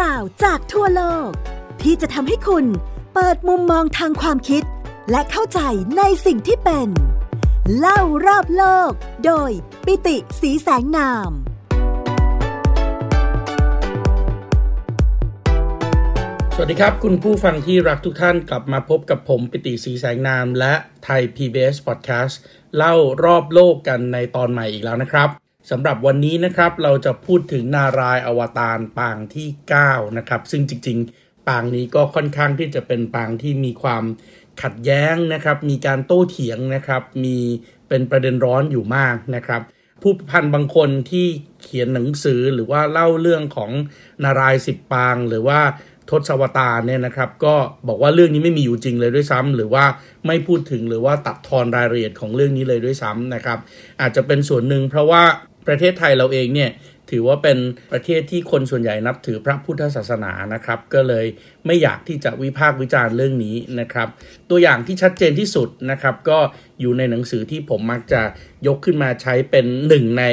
ราวจากทั่วโลก ที่จะทำให้คุณเปิดมุมมองทางความคิด และเข้าใจในสิ่งที่เป็น เล่ารอบโลก โดยปิติสีแสงนาม สวัสดีครับ คุณผู้ฟังที่รักทุกท่านกลับมาพบกับผมปิติสีแสงนาม และไทย PBS Podcast เล่ารอบโลกกันในตอนใหม่อีกแล้วนะครับ สำหรับวันนี้นะครับเราจะพูดถึงนารายอวตารปางที่ 9 นะครับ ซึ่งจริงๆ ปางนี้ก็ค่อนข้างที่จะเป็นปางที่มีความขัดแย้งนะครับ มีการโต้เถียงนะครับ มีเป็นประเด็นร้อนอยู่มากนะครับ ผู้พันบางคนที่เขียนหนังสือหรือว่าเล่าเรื่องของนารายสิบปาง หรือว่าทศวตารเนี่ยนะครับ ก็บอกว่าเรื่องนี้ไม่มีอยู่จริงเลยด้วยซ้ำหรือว่าไม่พูดถึงหรือว่าตัดทอนรายละเอียดของเรื่องนี้เลยด้วยซ้ำนะครับ อาจจะเป็นส่วนหนึ่งเพราะว่า ประเทศไทยเราเองเนี่ยถือว่าเป็นประเทศที่คนส่วนใหญ่นับถือพระพุทธศาสนานะครับ ก็เลยไม่อยากที่จะวิพากษ์วิจารณ์เรื่องนี้นะครับ ตัวอย่างที่ชัดเจนที่สุดนะครับ ก็อยู่ในหนังสือที่ผมมักจะยกขึ้นมาใช้เป็นหนึ่งใน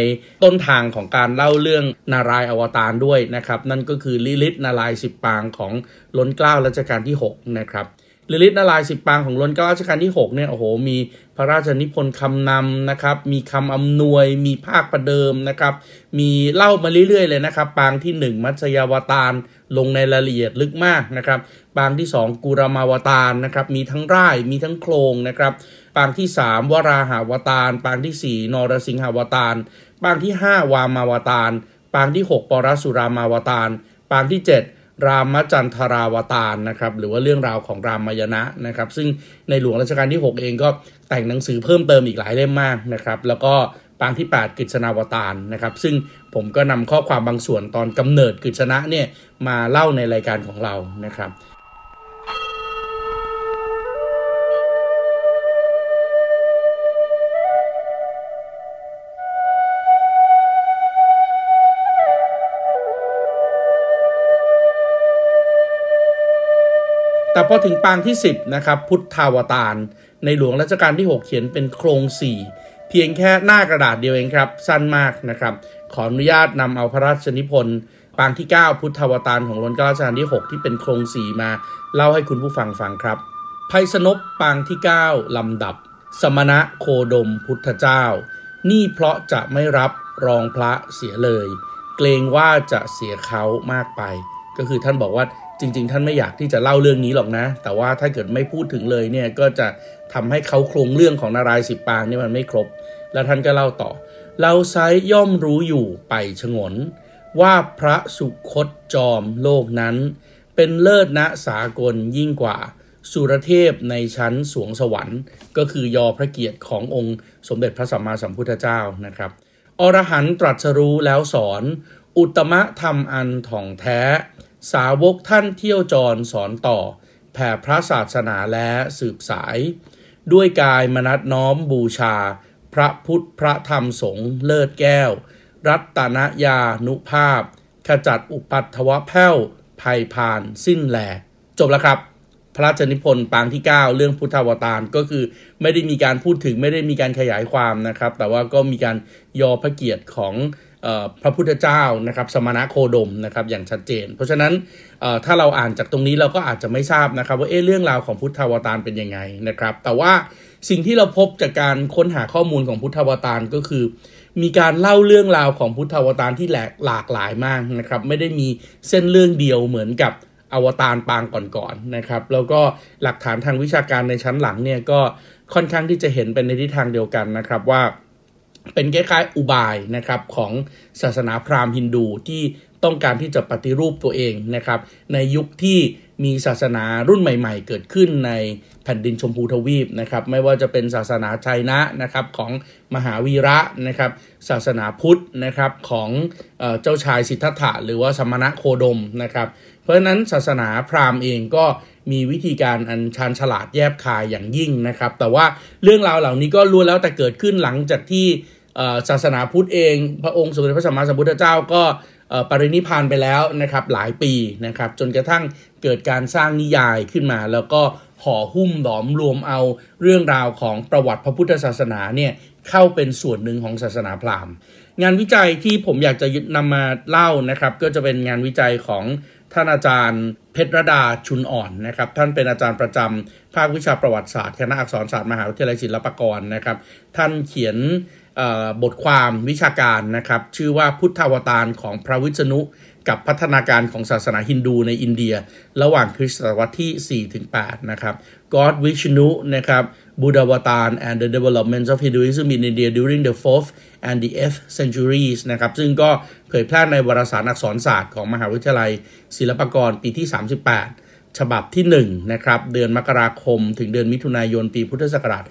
ต้นทางของการเล่าเรื่องนารายอวตารด้วยนะครับ นั่นก็คือลิลิตนารายสิบปางของล้นเกล้ารัชกาลที่ 6 นะครับ ลิลิตนารายสิบปางของล้นเก้ารัชกาลที่ 6 เนี่ย โอ้โห มีพระราชนิพนธ์คำนำนะครับ มีคำอำนวย มีภาคประเดิมนะครับ มีเล่ามาเรื่อยๆเลยนะครับ ปางที่ 1 มัชยาวตารลงในรายละเอียดลึกมากนะครับ ปางที่ 2 กุรมาวตารนะครับ มีทั้งร่าย มีทั้งโครงนะครับ ปางที่ 3 วราหาวตาร ปางที่ 4 นรสิงหาวตาร ปางที่ 5 วามาวตาร ปางที่ 6 ปรสุรามาวตาร ปางที่ 7 รามจันทราวตารนะครับหรือว่าเรื่องราวของรามายณะนะครับ ซึ่งในหลวงรัชกาลที่ 6 เองก็แต่งหนังสือเพิ่มเติมอีกหลายเล่มมากนะครับ แล้วก็ปางที่ 8กฤษณาวตารนะครับ ซึ่งผมก็นำข้อความบางส่วนตอนกำเนิดกฤษณะเนี่ยมาเล่าในรายการของเรานะครับ แต่พอถึงปางที่ 10นะครับพุทธาวตารในหลวงรัชกาลที่ 6 เขียนเป็นโครง 4 เพียงแค่หน้ากระดาษเดียวเองครับ สั้นมากนะครับ ขออนุญาตนำเอาพระราชนิพนธ์ปางที่ 9 พุทธาวตารของรัชกาลรัชกาลที่ 6 ที่เป็นโครง 4 มา เล่าให้คุณผู้ฟังฟังครับไพศนบปางที่ 9 ลำดับ สมณะโคดมพุทธเจ้า นี่เพราะจะไม่รับรองพระเสียเลย เกรงว่าจะเสียเขามากไป ก็คือท่านบอกว่า จริง ๆ ท่านไม่อยากที่จะเล่าเรื่องนี้หรอกนะ แต่ว่าถ้าเกิดไม่พูดถึงเลยเนี่ยก็จะทำให้เขาโครงเรื่องของนารายสิบปางนี่มันไม่ครบ แล้วท่านก็เล่าต่อ เราไซย่อมรู้อยู่ไปฉงน ว่าพระสุคตจอมโลกนั้น เป็นเลิศณสากลยิ่งกว่าสุรเทพในชั้นสวงสวรรค์ ก็คือยอพระเกียรติขององค์สมเด็จพระสัมมาสัมพุทธเจ้านะครับ อรหันตรัสรู้แล้วสอน อุตมะธรรมอันถ่องแท้ สาวกท่านเที่ยวจรสอนต่อ แผ่พระศาสนาและสืบสาย ด้วยกายมนัดน้อมบูชา พระพุทธพระธรรมสงฆ์เลิศแก้ว รัตนยานุภาพ ขจัดอุปัตถวะแพ้วภัยพานสิ้นแหลจบแล้วครับ พระราชนิพนธ์ปางที่ 9 เรื่องพุทธวตารก็คือไม่ได้มีการพูดถึงไม่ได้มีการขยายความนะครับ แต่ว่าก็มีการยอพระเกียรติของ พระพุทธเจ้านะครับสมณะโคดมนะครับอย่างชัดเจน เพราะฉะนั้นถ้าเราอ่านจากตรงนี้เราก็อาจจะไม่ทราบนะครับ ว่าเอ๊ะเรื่องราวของพุทธวตารเป็นยังไงนะครับ แต่ว่าสิ่งที่เราพบจากการค้นหาข้อมูลของพุทธวตารก็คือ มีการเล่าเรื่องราวของพุทธวตารที่หลากหลากหลายมากนะครับ ไม่ได้มีเส้นเรื่องเดียวเหมือนกับอวตารปางก่อนๆนะครับ แล้วก็หลักฐานทางวิชาการในชั้นหลังเนี่ยก็ค่อนข้างที่จะเห็นเป็นในทิศทางเดียวกันนะครับว่า เป็นคล้ายๆอุบายนะครับของศาสนาพราหมณ์ฮินดูที่ต้องการที่จะปฏิรูปตัวเองนะครับ ในยุคที่มีศาสนารุ่นใหม่ ๆ เกิดขึ้นในแผ่นดินชมพูทวีปนะครับไม่ว่าจะเป็นศาสนาไชยนะนะครับของมหาวีระนะครับศาสนาพุทธนะครับของเจ้าชายสิทธัตถะหรือว่าสมณะโคดมนะครับ เพราะฉะนั้นศาสนาพราหมณ์เองก็มีวิธีการอันชาญฉลาดแยบคายอย่างยิ่งนะครับ แต่ว่าเรื่องราวเหล่านี้ก็รู้แล้วแต่เกิดขึ้นหลังจากที่ศาสนาพุทธเอง พระองค์สมเด็จพระสัมมาสัมพุทธเจ้าก็ปรินิพานไปแล้วนะครับหลายปีนะครับ จนกระทั่งเกิดการสร้างนิยายขึ้นมา แล้วก็ห่อหุ้มหลอมรวมเอาเรื่องราวของประวัติพระพุทธศาสนาเนี่ยเข้าเป็นส่วนหนึ่งของศาสนาพราหมณ์ งานวิจัยที่ผมอยากจะนำมาเล่านะครับ ก็จะเป็นงานวิจัยของ ท่านอาจารย์เพชรดาชุนอ่อนนะครับ ท่านเป็นอาจารย์ประจำภาควิชาประวัติศาสตร์คณะอักษรศาสตร์มหาวิทยาลัยศิลปากรนะครับ ท่านเขียนบทความวิชาการนะครับ ชื่อว่าพุทธาวตารของพระวิษณุกับพัฒนาการของศาสนาฮินดูในอินเดีย ระหว่างคริสตศตวรรษที่ 4-8 นะครับ God Vishnu นะครับ Buddhavatan and the development of Hinduism in India during the 4th and the 8th centuries นะครับ ซึ่งก็เผยแพร่ในวารสารอักษรศาสตร์ของมหาวิทยาลัยศิลปากรปีที่ 38 ฉบับที่ 1 นะครับ เดือนมกราคมถึงเดือนมิถุนายนปีพุทธศักราช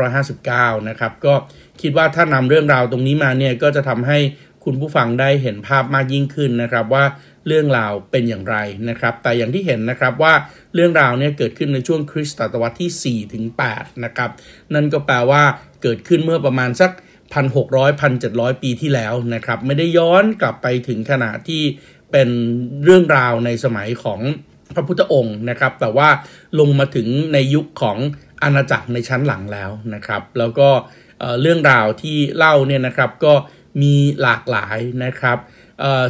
2559 นะครับ ก็คิดว่าถ้านำเรื่องราวตรงนี้มาเนี่ย ก็จะทำให้คุณผู้ฟังได้เห็นภาพมากยิ่งขึ้นนะครับว่า เรื่องราวเป็นอย่างไรนะครับ แต่อย่างที่เห็นนะครับว่าเรื่องราวเนี่ยเกิดขึ้นในช่วงคริสตศตวรรษที่4ถึง8นะครับ นั่นก็แปลว่าเกิดขึ้นเมื่อประมาณสัก 1,600 1,700 ปีที่แล้วนะครับ ไม่ได้ย้อนกลับไปถึงขณะที่เป็นเรื่องราวในสมัยของพระพุทธองค์นะครับ แต่ว่าลงมาถึงในยุคของอาณาจักรในชั้นหลังแล้วนะครับ แล้วก็เรื่องราวที่เล่าเนี่ยนะครับก็มีหลากหลายนะครับ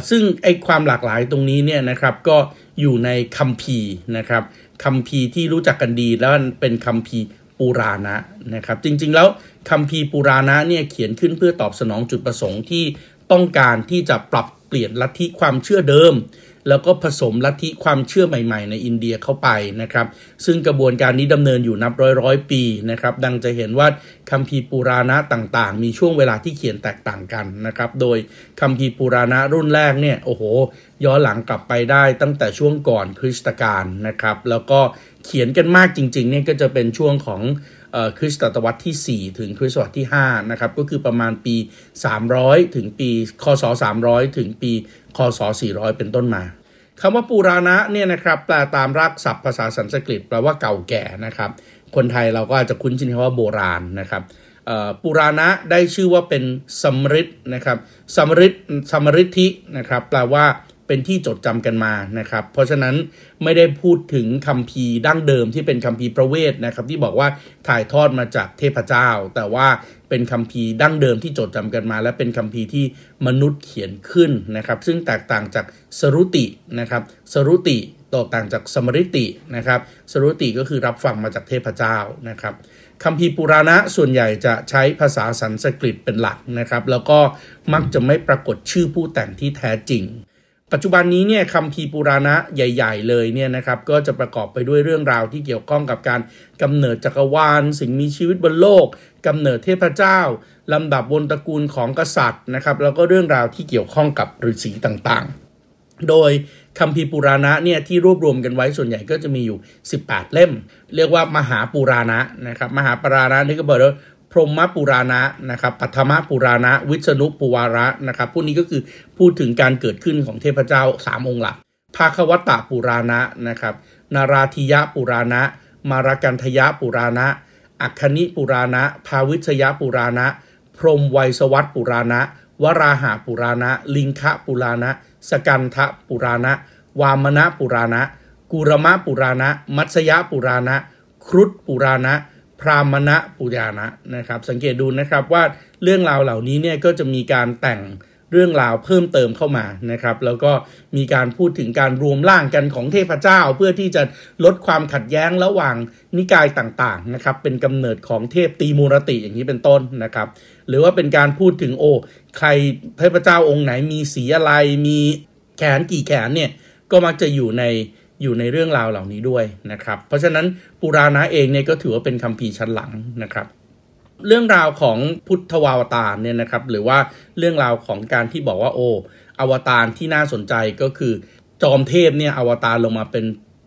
ซึ่งไอความหลากหลายตรงนี้เนี่ยนะครับก็อยู่ในคัมภีร์นะครับคัมภีร์ที่รู้จักกันดีแล้วเป็นคัมภีร์ปุราณะนะครับ จริงๆแล้วคัมภีร์ปุราณะเนี่ยเขียนขึ้นเพื่อตอบสนองจุดประสงค์ที่ต้องการที่จะปรับเปลี่ยนลัทธิความเชื่อเดิม แล้วก็ผสมลัทธิความเชื่อใหม่ๆ ในอินเดียเข้าไปนะครับ ซึ่งกระบวนการนี้ดำเนินอยู่นับร้อยร้อยปีนะครับ ดังจะเห็นว่าคัมภีร์ปุราณะต่างๆ มีช่วงเวลาที่เขียนแตกต่างกันนะครับ โดยคัมภีร์ปุราณะรุ่นแรกเนี่ยโอ้โห ย้อนหลังกลับไปได้ตั้งแต่ช่วงก่อนคริสตกาลนะครับ แล้วก็ เขียนกันมากจริงๆเนี่ยก็จะเป็นช่วงของคริสตศตวรรษที่ 4 ถึงคริสตศตวรรษที่5นะครับก็คือประมาณปี 300 ถึงปีคศ 300 ถึงปีคศ 400 เป็นต้นมาคำว่าปูราณะเนี่ยนะครับแปลตามรากศัพท์ภาษาสันสกฤตแปลว่าเก่าแก่นะครับ คนไทยเราก็อาจจะคุ้นชินคำว่าโบราณนะครับปูราณะได้ชื่อว่าเป็นสมริดนะครับสมริดสมริธินะครับแปลว่า เป็นที่จดจำกันมานะครับ เพราะฉะนั้นไม่ได้พูดถึงคำพีดั้งเดิมที่เป็นคำพีประเวทนะครับ ที่บอกว่าถ่ายทอดมาจากเทพเจ้า แต่ว่าเป็นคำพีดั้งเดิมที่จดจำกันมา และเป็นคำพีที่มนุษย์เขียนขึ้นนะครับ ซึ่งแตกต่างจากสรุตินะครับสรุติแตกต่างจากสมริตินะครับ สรุติก็คือรับฟังมาจากเทพเจ้านะครับคำพีปุราณะส่วนใหญ่จะใช้ภาษาสันสกฤตเป็นหลักนะครับ แล้วก็มักจะไม่ปรากฏชื่อผู้แต่งที่แท้จริง ปัจจุบันนี้เนี่ยคำพีปุราณะใหญ่ ๆ เลยเนี่ยนะครับก็จะประกอบไปด้วยเรื่องราวที่เกี่ยวข้องกับการกำเนิดจักรวาล สิ่งมีชีวิตบนโลกกำเนิดเทพเจ้าลำดับบนตระกูลของกษัตริย์นะครับแล้วก็เรื่องราวที่เกี่ยวข้องกับฤาษีต่างๆ โดยคำพีปุราณะเนี่ยที่รวบรวมกันไว้ส่วนใหญ่ก็จะมีอยู่ 18 เล่ม เรียกว่ามหาปุราณะนะครับมหาปุราณะนี่ก็บอกว่า พรหมปุราณะนะครับปัทมปุราณะ วิษณุปุวาระนะครับพวกนี้ก็คือพูดถึงการเกิดขึ้นของเทพเจ้าสามองค์หลักภาควตะปุราณะนะครับนาราธิยะปุราณะ มารกันทยะปุราณะ อัคคณิปุราณะ ภาวิชยปุราณะ พรหมไวยสวัตปุราณะ วราหาปุราณะ ลิงคะปุราณะ สกันทะปุราณะ วามณะปุราณะ กุรมะปุราณะ มัตสยะปุราณะ ครุฑปุราณะ พรามณะปุญานะนะครับ สังเกตดูนะครับว่าเรื่องราวเหล่านี้เนี่ยก็จะมีการแต่งเรื่องราวเพิ่มเติมเข้ามานะครับ แล้วก็มีการพูดถึงการรวมร่างกันของเทพเจ้า เพื่อที่จะลดความขัดแย้งระหว่างนิกายต่างๆนะครับ เป็นกำเนิดของเทพตีมูรติอย่างนี้เป็นต้นนะครับ หรือว่าเป็นการพูดถึงโอ้ใครเทพเจ้าองค์ไหนมีสีอะไรมีแขนกี่แขนเนี่ยก็มักจะอยู่ใน อยู่ในเรื่องราวเหล่านี้ด้วยนะครับ เพราะฉะนั้นปุราณะเองเนี่ยก็ถือว่าเป็นคำพีชั้นหลังนะครับ เรื่องราวของพุทธวาวตารเนี่ยนะครับหรือว่าเรื่องราวของการที่บอกว่าโอ้อวตารที่น่าสนใจก็คือ จอมเทพเนี่ยอวตารลงมาเป็น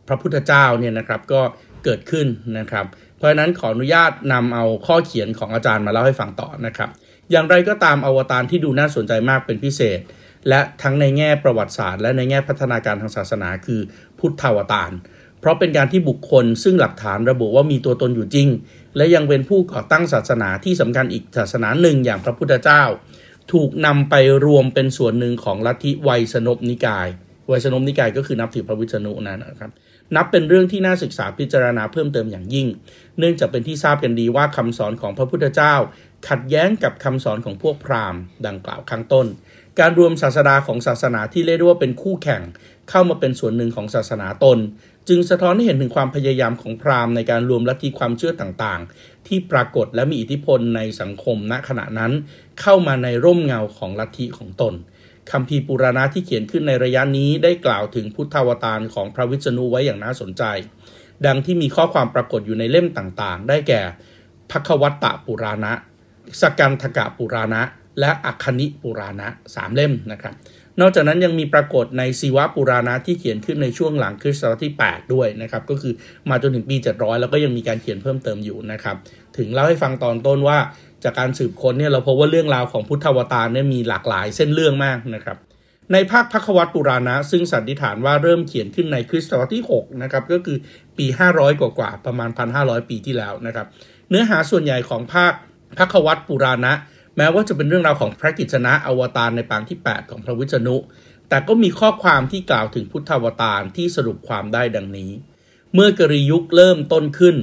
พระพุทธเจ้าเนี่ยนะครับก็เกิดขึ้นนะครับ เพราะฉะนั้นขออนุญาตนำเอาข้อเขียนของอาจารย์มาเล่าให้ฟังต่อนะครับ อย่างไรก็ตามอวตารที่ดูน่าสนใจมากเป็นพิเศษ และทั้งในแง่ประวัติศาสตร์ และในแง่พัฒนาการทางศาสนา คือ พุทธาวตาร เพราะเป็นการที่บุคคลซึ่งหลักฐานระบุว่ามีตัวตนอยู่จริง และยังเป็นผู้ก่อตั้งศาสนาที่สำคัญอีกศาสนาหนึ่งอย่างพระพุทธเจ้า ถูกนำไปรวมเป็นส่วนหนึ่งของลัทธิไวยสนบนิกายไวยสนบนิกายก็คือนับถือพระวิษณุนั่นนะครับนับเป็นเรื่องที่น่าศึกษาพิจารณาเพิ่มเติมอย่างยิ่ง เนื่องจากเป็นที่ทราบกันดีว่าคำสอนของพระพุทธเจ้า ขัดแย้งกับคำสอนของพวกพราหมณ์ดังกล่าวข้างต้น การรวมศาสดาของศาสนาที่เรียกว่าเป็นคู่แข่งเข้ามาเป็นส่วนหนึ่งของศาสนาตน จึงสะท้อนให้เห็นถึงความพยายามของพราหมณ์ในการรวมลัทธิความเชื่อต่างๆ ที่ปรากฏและมีอิทธิพลในสังคมณขณะนั้น เข้ามาในร่มเงาของลัทธิของตนคำพีปุราณะที่เขียนขึ้นในระยะนี้ได้กล่าวถึงพุทธาวตารของพระวิษณุไว้อย่างน่าสนใจ ดังที่มีข้อความปรากฏอยู่ในเล่มต่างๆ ได้แก่ภควัตตะปุราณะสกันทกะปุราณะ และอัคนิปุราณะสามเล่มนะครับ นอกจากนั้นยังมีปรากฏในสีวปุราณะที่เขียนขึ้นในช่วงหลังคริสตศตวรรษที่ 8 ด้วยนะครับ ก็คือมาจนถึงปี 700 แล้วก็ยังมีการเขียนเพิ่มเติมอยู่นะครับ ถึงเล่าให้ฟังตอนต้นว่าจากการสืบค้นเนี่ยเราพบว่าเรื่องราวของพุทธวตารเนี่ยมีหลากหลายเส้นเรื่องมากนะครับ ในภาคพักวัตปุราณะ ซึ่งสันนิษฐานว่าเริ่มเขียนขึ้นในคริสตศตวรรษที่6นะครับก็คือปี 500 กว่าๆประมาณ 1,500 ปีที่แล้วนะครับ เนื้อหาส่วนใหญ่ของภาคพักวัตปุราณะ แม้ว่าจะเป็นเรื่องราวของพระกิจนะอวตารในปางที่ 8 ของพระวิษณุ แต่ก็มีข้อความที่กล่าวถึงพุทธวตารที่สรุปความได้ดังนี้ เมื่อกริยุคเริ่มต้นขึ้น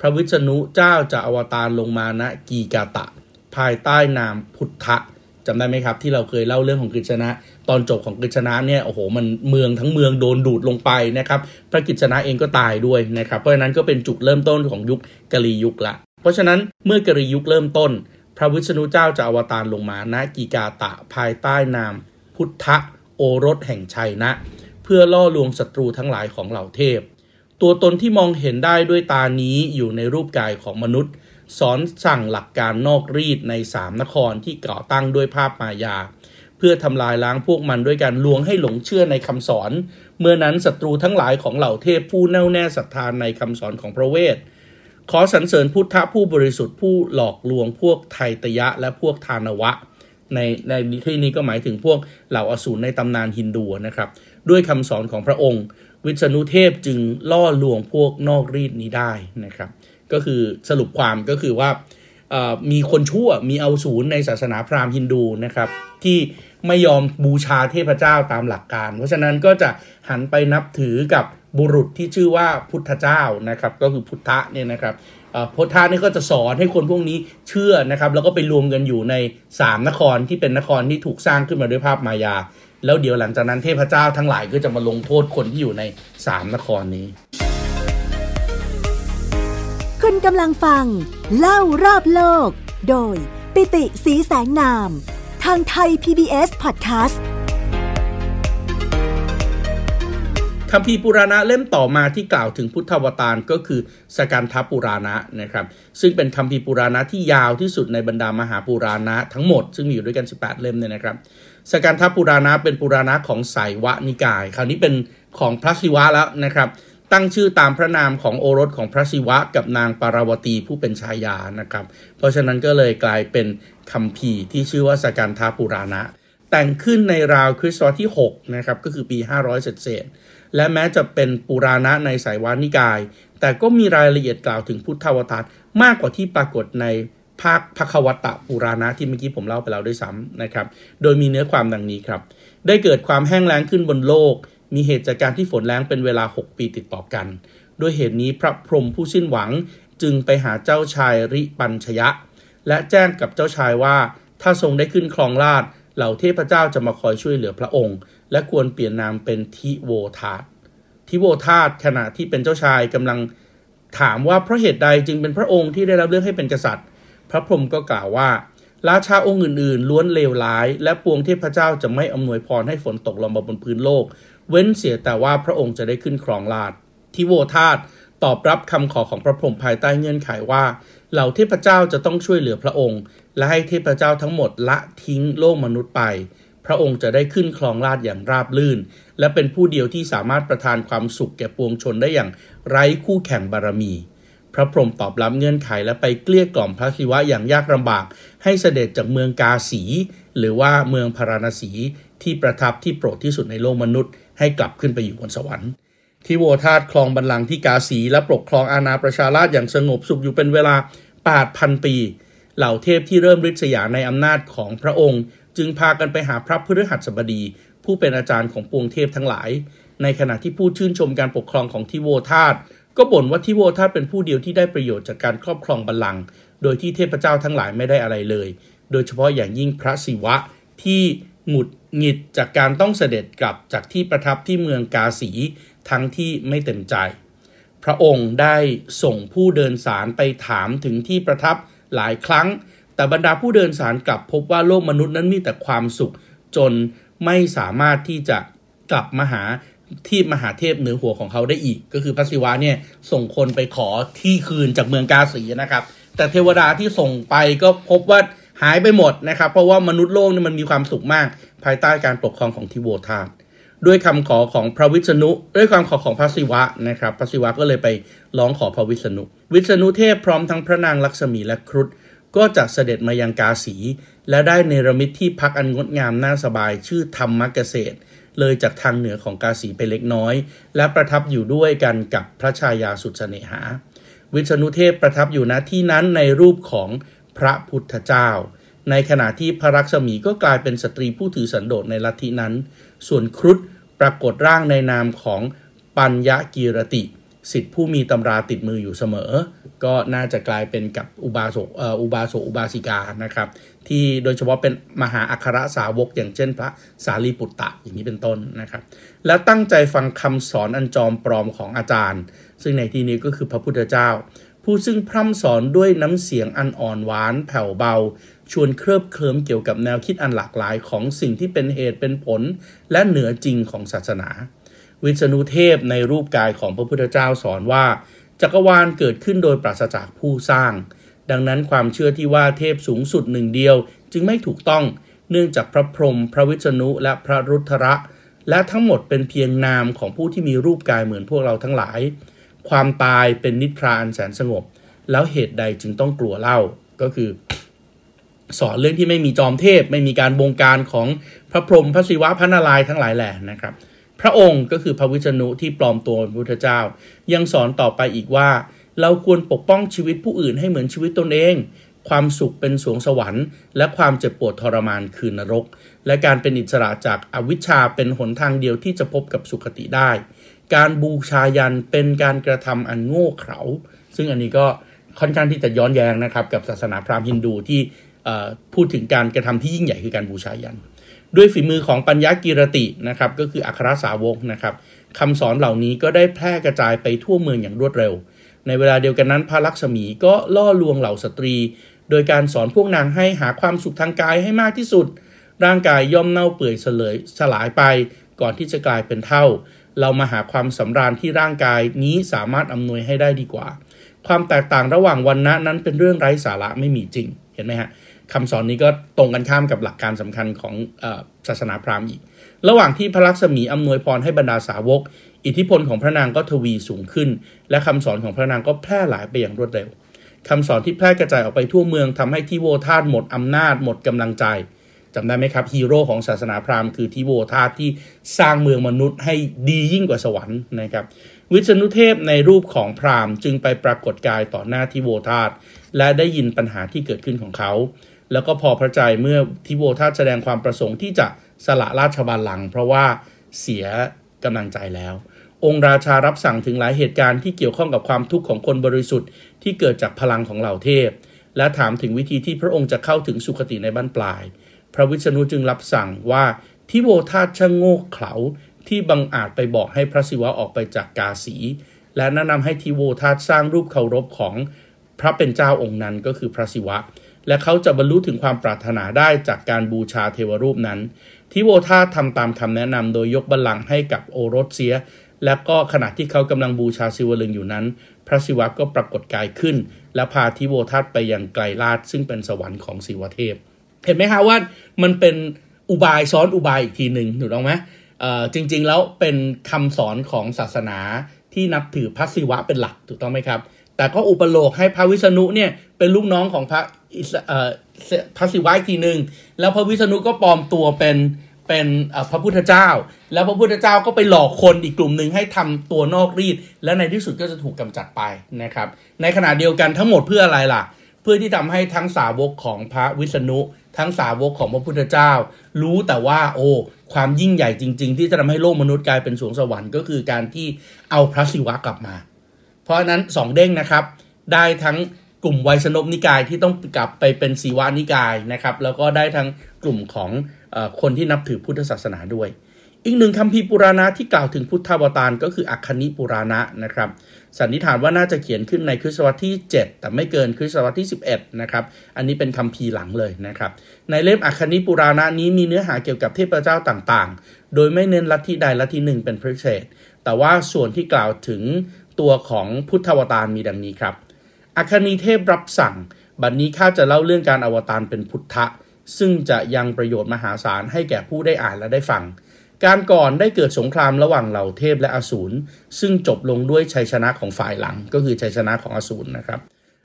พระวิษณุเจ้าจะอวตารลงมาณกีกาตะ ภายใต้นามพุทธะจำได้ไหมครับ ที่เราเคยเล่าเรื่องของกฤษณะ ตอนจบของกฤษณะเนี่ยโอ้โหมันเมืองทั้งเมืองโดนดูดลงไปนะครับพระกฤษณะเองก็ตายด้วยนะครับเพราะฉะนั้นก็เป็นจุดเริ่มต้นของยุคกะลียุคละ เพราะฉะนั้นเมื่อกรียุคเริ่มต้น พระวิษณุเจ้าจะอวตารลงมาณกีกาตะภายใต้นาม พุทธโอรสแห่งชัยนะ เพื่อล่อลวงศัตรูทั้งหลายของเหล่าเทพ ตัวตนที่มองเห็นได้ด้วยตานี้อยู่ในรูปกายของมนุษย์ สอนสั่งหลักการนอกรีดในสามนครที่ก่อตั้งด้วยภาพมายา เพื่อทำลายล้างพวกมันด้วยการลวงให้หลงเชื่อในคำสอน เมื่อนั้นศัตรูทั้งหลายของเหล่าเทพผู้แน่วแน่ศรัทธานในคำสอนของพระเวท ขอสรรเสริญพุทธะผู้บริสุทธิ์ผู้หลอกลวงพวกไทตยะและพวกทานวะ ในในที่นี้ก็หมายถึงพวกเหล่าอสูรในตำนานฮินดูนะครับ ด้วยคำสอนของพระองค์ วิษณุเทพจึงล่อลวงพวกนอกรีดนี้ได้นะครับ ก็คือสรุปความก็คือว่ามีคนชั่วมีเอาศูนย์ในศาสนาพราหมณ์ฮินดูนะครับ ที่ไม่ยอมบูชาเทพเจ้าตามหลักการ เพราะฉะนั้นก็จะหันไปนับถือกับ บุรุษที่ชื่อว่าพุทธเจ้านะครับ ก็คือพุทธะเนี่ยนะครับพุทธะนี่ก็จะสอนให้คนพวกนี้เชื่อนะครับ แล้วก็ไปรวมกันอยู่ใน 3 นครที่เป็นนครที่ถูกสร้างขึ้นมาด้วยภาพมายา แล้วเดี๋ยวหลังจากนั้นเทพเจ้าทั้งหลายก็จะมาลงโทษคนที่อยู่ใน 3 นครนี้ คุณกำลังฟัง เล่ารอบโลก โดยปิติสีแสงนาม ทางไทย PBS Podcast คำพีปุราณะเล่มต่อมาที่กล่าวถึงพุทธวตารก็คือสกันทปุราณะนะครับ ซึ่งเป็นคำพีปุราณะที่ยาวที่สุดในบรรดามหาปุราณะทั้งหมด ซึ่งมีอยู่ด้วยกัน 18 เล่มเนี่ยนะครับ สกันทปุราณะเป็นปุราณะของไสยวะนิกาย คราวนี้เป็นของพระศิวะแล้วนะครับ ตั้งชื่อตามพระนามของโอรสของพระศิวะ กับนางปาราวตีผู้เป็นชายานะครับ เพราะฉะนั้นก็เลยกลายเป็นคำพีที่ชื่อว่าสกันทปุราณะแต่งขึ้นในราวคริสต์ศตวรรษที่6นะครับก็คือปี 500 เศษ และแม้จะเป็นปุราณะในสายวานิกาย แต่ก็มีรายละเอียดกล่าวถึงพุทธวตารมากกว่าที่ปรากฏในภาคพควัตตะปุราณะที่เมื่อกี้ผมเล่าไปแล้วด้วยซ้ำนะครับ โดยมีเนื้อความดังนี้ครับ ได้เกิดความแห้งแล้งขึ้นบนโลก มีเหตุจากการที่ฝนแล้งเป็นเวลา 6 ปีติดต่อกัน ด้วยเหตุนี้พระพรหมผู้สิ้นหวังจึงไปหาเจ้าชายริปัญชยะ และแจ้งกับเจ้าชายว่าถ้าทรงได้ขึ้นครองราช เหล่าเทพเจ้าจะมาคอยช่วยเหลือพระองค์ และควรเปลี่ยนนามเป็นทิโวทาตทิโวทาตขณะที่เป็นเจ้าชายกำลังถามว่าเพราะเหตุใดจึงเป็นพระองค์ที่ได้รับเลือกให้เป็นกษัตริย์ พระพรหมก็กล่าวว่า ราชาองค์อื่นๆ ล้วนเลวร้าย และปวงเทพเจ้าจะไม่อำนวยพรให้ฝนตกลงมาบนพื้นโลก เว้นเสียแต่ว่าพระองค์จะได้ขึ้นครองราชทิโวทาตตอบรับคำขอของพระพรหมภายใต้เงื่อนไขว่า เหล่าเทพเจ้าจะต้องช่วยเหลือพระองค์ และให้เทพเจ้าทั้งหมดละทิ้งโลกมนุษย์ไป พระองค์จะได้ขึ้นครองราชอย่างราบลื่น และเป็นผู้เดียวที่สามารถประทานความสุขแก่ปวงชนได้อย่างไร้คู่แข่งบารมี พระพรหมตอบรับเงื่อนไขและไปเกลี้ยกล่อมพระศิวะอย่างยากลำบาก ให้เสด็จจากเมืองกาสี หรือว่าเมืองพาราณสีที่ประทับที่โปรดที่สุดในโลกมนุษย์ ให้กลับขึ้นไปอยู่บนสวรรค์ที่โวทาตคลองบัลลังก์ที่กาสีและปกครองอาณาประชาราชอย่างสงบสุขอยู่เป็นเวลา 8,000 ปี เหล่าเทพที่เริ่มริษยาในอำนาจของพระองค์ จึงพากันไปหาพระพฤหัสบดี ผู้เป็นอาจารย์ของปวงเทพทั้งหลาย ในขณะที่ผู้ชื่นชมการปกครองของทิโวทาตก็บ่นว่าทิโวทาตเป็นผู้เดียวที่ได้ประโยชน์จากการครอบครองบัลลังก์โดยที่เทพเจ้าทั้งหลายไม่ได้อะไรเลย โดยเฉพาะอย่างยิ่งพระศิวะที่หงุดหงิดจากการต้องเสด็จกลับจากที่ประทับที่เมืองกาสีทั้งที่ไม่เต็มใจ พระองค์ได้ส่งผู้เดินสารไปถามถึงที่ประทับ หลายครั้ง แต่บรรดาผู้เดินสารกลับพบว่าโลกมนุษย์นั้นมีแต่ความสุข จนไม่สามารถที่จะกลับมาหาที่มหาเทพเหนือหัวของเขาได้อีก ก็คือพระศิวะเนี่ยส่งคนไปขอที่คืนจากเมืองกาสีนะครับ แต่เทวดาที่ส่งไปก็พบว่าหายไปหมดนะครับ เพราะว่ามนุษย์โลกนี่มันมีความสุขมาก ภายใต้การปกครองของทิโวธาต ด้วยคำขอของพระวิษณุ ด้วยความขอของพระศิวะนะครับ พระศิวะก็เลยไปร้องขอพระวิษณุ วิษณุเทพพร้อมทั้งพระนางลักษมีและครุฑก็จะเสด็จมายังกาสี และได้เนรมิตที่พักอันงดงามน่าสบายชื่อธรรมเกษตร เลยจากทางเหนือของกาสีไปเล็กน้อย และประทับอยู่ด้วยกันกับพระชายาสุดเสนหา วิษณุเทพประทับอยู่ณที่นั้นในรูปของพระพุทธเจ้า ในขณะที่พระรักษมีก็กลายเป็นสตรีผู้ถือสันโดษในลัทธินั้น ส่วนครุฑปรากฏร่างในนามของปัญญากีรติ สิทธิผู้มีตำราติดมืออยู่เสมอ ก็น่าจะกลายเป็นกับอุบาสกอุบาสกอุบาสิกานะครับ ที่โดยเฉพาะเป็นมหาอัครสาวกอย่างเช่นพระสารีปุตตะอย่างนี้เป็นต้นนะครับ และตั้งใจฟังคำสอนอันจอมปลอมของอาจารย์ ซึ่งในที่นี้ก็คือพระพุทธเจ้า ผู้ซึ่งพร่ำสอนด้วยน้ำเสียงอันอ่อนหวานแผ่วเบา ชวนเคลิบเคลิ้มเกี่ยวกับแนวคิดอันหลากหลายของสิ่งที่เป็นเหตุเป็นผล และเหนือจริงของศาสนา วิษณุเทพในรูปกายของพระพุทธเจ้าสอนว่า จักรวาลเกิดขึ้นโดยปราศจากผู้สร้าง ดังนั้นความเชื่อที่ว่าเทพสูงสุดหนึ่งเดียว จึงไม่ถูกต้อง เนื่องจากพระพรหมพระวิษณุและพระรุทระ และทั้งหมดเป็นเพียงนามของผู้ที่มีรูปกายเหมือนพวกเราทั้งหลาย ความตายเป็นนิทรานแสนสงบ แล้วเหตุใดจึงต้องกลัวเล่าก็คือ สอนเรื่องที่ไม่มีจอมเทพ ไม่มีการบงการของพระพรหมพระศิวะพระนารายณ์ทั้งหลายแหล่นะครับ พระองค์ก็คือพระวิษณุที่ปลอมตัวเป็นพุทธเจ้า ยังสอนต่อไปอีกว่า เราควรปกป้องชีวิตผู้อื่นให้เหมือนชีวิตตนเอง ความสุขเป็นสวงสวรรค์ และความเจ็บปวดทรมานคือนรก และการเป็นอิสระจากอวิชชาเป็นหนทางเดียวที่จะพบกับสุขติได้ การบูชายันเป็นการกระทำอันโง่เขลาซึ่งอันนี้ก็ค่อนข้างที่จะย้อนแย้งนะครับกับศาสนาพราหมณ์ฮินดูที่ พูดถึงการกระทำที่ยิ่งใหญ่คือการบูชายัน ด้วยฝีมือของปัญญากิรตินะครับก็คืออัครสาวกนะครับคำสอนเหล่านี้ก็ได้แพร่กระจายไปทั่วเมืองอย่างรวดเร็ว ในเวลาเดียวกันนั้นพระลักษมีก็ล่อลวงเหล่าสตรี โดยการสอนพวกนางให้หาความสุขทางกายให้มากที่สุด ร่างกายย่อมเน่าเปื่อยเสลยสลายไป ก่อนที่จะกลายเป็นเท่า เรามาหาความสำราญที่ร่างกายนี้สามารถอำนวยให้ได้ดีกว่า ความแตกต่างระหว่างวันนะนั้นเป็นเรื่องไร้สาระไม่มีจริง เห็นไหมฮะ คำสอนนี้ก็ตรงกันข้ามกับหลักการสำคัญของศาสนาพราหมณ์อีก ระหว่างที่พระลักษมีอำนวยพรให้บรรดาสาวก อิทธิพลของพระนางก็ทวีสูงขึ้น และคำสอนของพระนางก็แพร่หลายไปอย่างรวดเร็วคำสอนที่แพร่กระจายออกไปทั่วเมืองทำให้ทิโวธาตหมดอำนาจหมดกำลังใจจำได้ไหมครับฮีโร่ของศาสนาพราหมณ์คือทิโวธาตที่สร้างเมืองมนุษย์ให้ดียิ่งกว่าสวรรค์นะครับวิษณุเทพในรูปของพราหมณ์จึงไปปรากฏกายต่อหน้าทิโวธาตและได้ยินปัญหาที่เกิดขึ้นของเขา แล้วก็พอพระใจเมื่อทิโวธาตแสดงความประสงค์ที่จะสละราชบัลลังก์เพราะว่าเสียกำลังใจแล้ว องค์ราชารับสั่งถึงหลายเหตุการณ์ที่เกี่ยวข้องกับความทุกข์ของคนบริสุทธิ์ที่เกิดจากพลังของเหล่าเทพ และถามถึงวิธีที่พระองค์จะเข้าถึงสุคติในบ้านปลาย พระวิษณุจึงรับสั่งว่าทิโวธาตช่างโง่เขลาที่บังอาจไปบอกให้พระศิวะออกไปจากกาสี และแนะนำให้ทิโวธาตสร้างรูปเคารพของพระเป็นเจ้าองค์นั้นก็คือพระศิวะ และเขาจะบรรลุถึงความปรารถนาได้จากการบูชาเทวรูปนั้น ทิโวธาทำตามคำแนะนำโดยยกบัลลังก์ให้กับโอรสเสีย และก็ขณะที่เขากำลังบูชาศิวลึงอยู่นั้น พระศิวะก็ปรากฏกายขึ้น และพาทิโวธาตไปยังไกลลาดซึ่งเป็นสวรรค์ของศิวเทพ เห็นไหมคะว่ามันเป็นอุบายซ้อนอุบายอีกทีหนึ่งถูกต้องไหมจริงๆแล้วเป็นคำสอนของศาสนาที่นับถือพระศิวะเป็นหลักถูกต้องไหมครับ แต่ก็อุปโลกให้พระวิษณุเนี่ยเป็นลูกน้องของพระ พระศิวะอีกทีหนึ่งแล้วพระวิษณุก็ปลอมตัวเป็นเป็นพระพุทธเจ้า แล้วพระพุทธเจ้าก็ไปหลอกคนอีกกลุ่มหนึ่งให้ทำตัวนอกรีด และในที่สุดก็จะถูกกำจัดไปนะครับ ในขณะเดียวกันทั้งหมดเพื่ออะไรล่ะ เพื่อที่ทำให้ทั้งสาวกของพระวิษณุ ทั้งสาวกของพระพุทธเจ้า รู้แต่ว่าโอ้ความยิ่งใหญ่จริง ๆ ที่จะทำให้โลกมนุษย์กลายเป็นสวงสวรรค์ก็คือการที่เอาพระศิวะกลับมา เพราะนั้นสองเด้งนะครับ ได้ทั้ง กลุ่มไวยสนบนิกายที่ต้องกลับไปเป็นศิวานิกายนะครับ แล้วก็ได้ทั้งกลุ่มของคนที่นับถือพุทธศาสนาด้วย อีกหนึ่งคำพีปุราณะที่กล่าวถึงพุทธาวตารก็คืออัคคณิปุราณะนะครับ สันนิษฐานว่าน่าจะเขียนขึ้นในคริสตศตวรรษที่ 7 แต่ไม่เกินคริสตศตวรรษที่ 11 นะครับ อันนี้เป็นคำพีหลังเลยนะครับ ในเล่มอัคคณิปุราณะนี้มีเนื้อหาเกี่ยวกับเทพเจ้าต่างๆ โดยไม่เน้นลัทธิใดลัทธิหนึ่งเป็นพิเศษ แต่ว่าส่วนที่กล่าวถึงตัวของพุทธาวตารมีดังนี้ครับ อัคคณีเทพรับสั่ง บัดนนี้ข้าจะเล่าเรื่องการอวตารเป็นพุทธะ ซึ่งจะยังประโยชน์มหาศาลให้แก่ผู้ได้อ่านและได้ฟัง การก่อนได้เกิดสงครามระหว่างเหล่าเทพและอสูร ซึ่งจบลงด้วยชัยชนะของฝ่ายหลัง ก็คือชัยชนะของอสูรนะครับ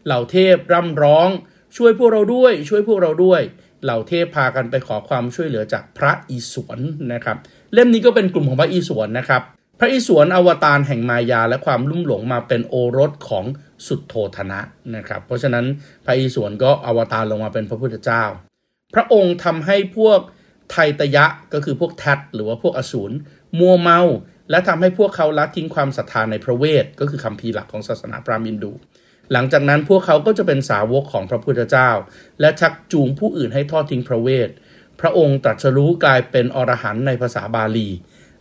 เหล่าเทพร่ำร้อง ช่วยพวกเราด้วย ช่วยพวกเราด้วย เหล่าเทพพากันไปขอความช่วยเหลือจากพระอิศวรนะครับ เล่มนี้ก็เป็นกลุ่มของพระอิศวรนะครับ พระอิศวรอวตารแห่งมายาและความลุ่มหลงมาเป็นโอรสของ สุดโทธนะนะครับ เพราะฉะนั้นพระอิศวรก็อวตารลงมาเป็นพระพุทธเจ้า พระองค์ทำให้พวกไทตยะก็คือพวกแทตหรือว่าพวกอสูรมัวเมา และทำให้พวกเขาละทิ้งความศรัทธาในพระเวท ก็คือคำพีหลักของศาสนาพราหมณ์อินดู หลังจากนั้นพวกเขาก็จะเป็นสาวกของพระพุทธเจ้า และชักจูงผู้อื่นให้ทอดทิ้งพระเวท พระองค์ตรัสรู้กลายเป็นอรหันต์ในภาษาบาลี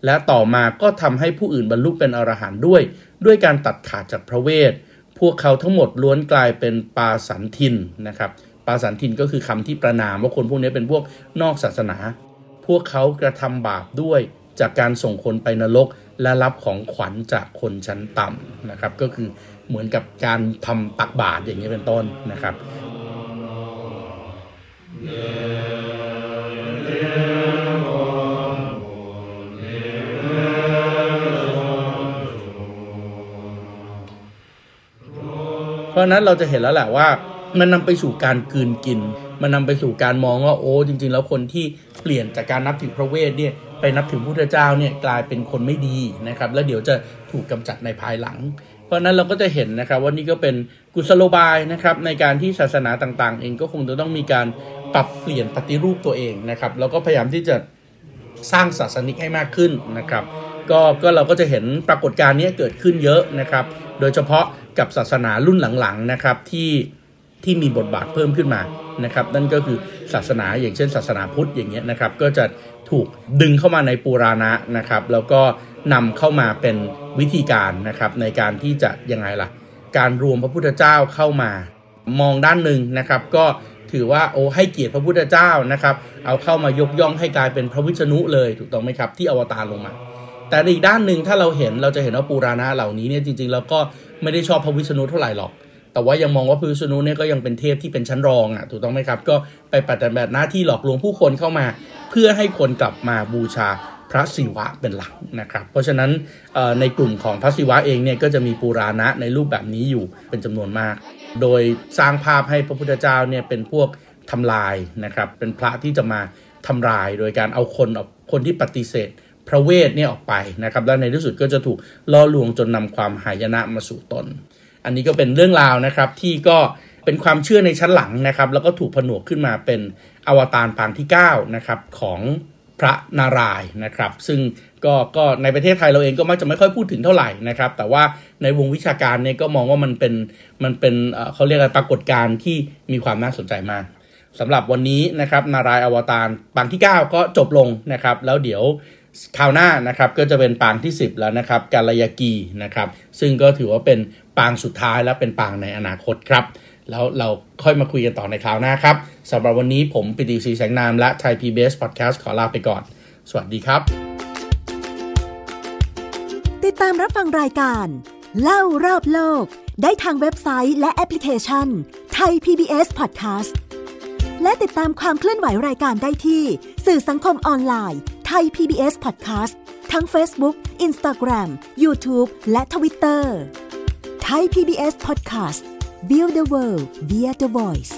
และต่อมาก็ทำให้ผู้อื่นบรรลุเป็นอรหันต์ด้วย ด้วยการตัดขาดจากพระเวท วกเขาทั้งหมดล้วนกลายเป็นปาสันทินนะครับปาสันทินก็คือคำที่ประนามว่าคนพวกนี้เป็นพวกนอกศาสนา พวกเขากระทำบาปด้วยจากการส่งคนไปนรกและรับของขวัญจากคนชั้นต่ำนะครับ ก็คือเหมือนกับการทำตักบาตรอย่างนี้เป็นต้นนะครับ เพราะนั้นเราจะเห็นแล้วแหละว่า มันนำไปสู่การกืนกิน มันนำไปสู่การมองว่าโอ้จริง ๆ แล้วคนที่เปลี่ยนจากการนับถือพระเวทเนี่ยไปนับถือพระพุทธเจ้าเนี่ยกลายเป็นคนไม่ดีนะครับ แล้วเดี๋ยวจะถูกกำจัดในภายหลัง เพราะนั้นเราก็จะเห็นนะครับว่านี่ก็เป็นกุศโลบายนะครับในการที่ศาสนาต่างๆ เองก็คงจะต้องมีการปรับเปลี่ยนปฏิรูปตัวเองนะครับแล้วก็พยายามที่จะสร้างศาสนิกให้มากขึ้นนะครับก็ก็เราก็จะเห็นปรากฏการณ์นี้เกิดขึ้นเยอะนะครับ โดยเฉพาะ กับศาสนารุ่นหลังๆนะครับที่ที่มีบทบาทเพิ่มขึ้นมานะครับ นั่นก็คือศาสนาอย่างเช่น ศาสนาพุทธอย่างเงี้ยนะครับ ก็จะถูกดึงเข้ามาในปูราณะนะครับ แล้วก็นำเข้ามาเป็นวิธีการนะครับ ในการที่จะยังไงล่ะ การรวมพระพุทธเจ้าเข้ามามองด้านหนึ่งนะครับ ก็ถือว่าโอ้ให้เกียรติพระพุทธเจ้านะครับ เอาเข้ามายกย่องให้กลายเป็นพระวิษณุเลยถูกต้องไหมครับ ที่อวตารลงมา แต่อีกด้านหนึ่งถ้าเราเห็นเราจะเห็นว่าปูราณะเหล่านี้เนี่ยจริง ๆ แล้วก็ ไม่ได้ชอบพระวิษณุเท่าไหร่หรอกแต่ว่ายังมองว่าพระวิษณุเนี่ยก็ยังเป็นเทพที่เป็นชั้นรองอะถูกต้องไหมครับ ก็ไปปฏิบัติหน้าที่หลอกลวงผู้คนเข้ามา เพื่อให้คนกลับมาบูชาพระศิวะเป็นหลักนะครับ เพราะฉะนั้นในกลุ่มของพระศิวะเองเนี่ยก็จะมีปูราณะในรูปแบบนี้อยู่เป็นจำนวนมาก โดยสร้างภาพให้พระพุทธเจ้าเนี่ยเป็นพวกทำลายนะครับ เป็นพระที่จะมาทำลาย โดยการเอาคนออกคนที่ปฏิเสธ พระเวทเนี่ยออกไปนะครับและในที่สุดก็จะถูกล่อลวงจนนำความหายนะมาสู่ตน อันนี้ก็เป็นเรื่องราวนะครับที่ก็เป็นความเชื่อในชั้นหลังนะครับ แล้วก็ถูกผนวกขึ้นมาเป็นอวตารปางที่9นะครับของพระนารายณ์นะครับ ซึ่งก็ก็ในประเทศไทยเราเองก็มักจะไม่ค่อยพูดถึงเท่าไหร่นะครับ แต่ว่าในวงวิชาการเนี่ยก็มองว่ามันเป็นมันเป็นเขาเรียกอะไรปรากฏการณ์ที่มีความน่าสนใจมากสำหรับวันนี้นะครับนารายอวตารปางที่ 9 ก็จบลงนะครับ แล้วเดี๋ยว คราวหน้านะครับก็จะเป็นปางที่ 10 แล้วนะครับกาลยากีนะครับ ซึ่งก็ถือว่าเป็นปางสุดท้ายและเป็นปางในอนาคตครับแล้วเราค่อยมาคุยกันต่อในคราวหน้าครับสำหรับวันนี้ผมปิติศรีแสงนามและ Thai PBS Podcast ขอลาไปก่อน สวัสดีครับ ติดตามรับฟังรายการ เล่ารอบโลก ได้ทางเว็บไซต์และแอปพลิเคชันไทย PBS Podcast และติดตามความเคลื่อนไหวรายการได้ที่สื่อสังคมออนไลน์ ทย PBS Podcast ทั้ง Facebook, Instagram, YouTube และ Twitter ไทย PBS Podcast View the world via the voice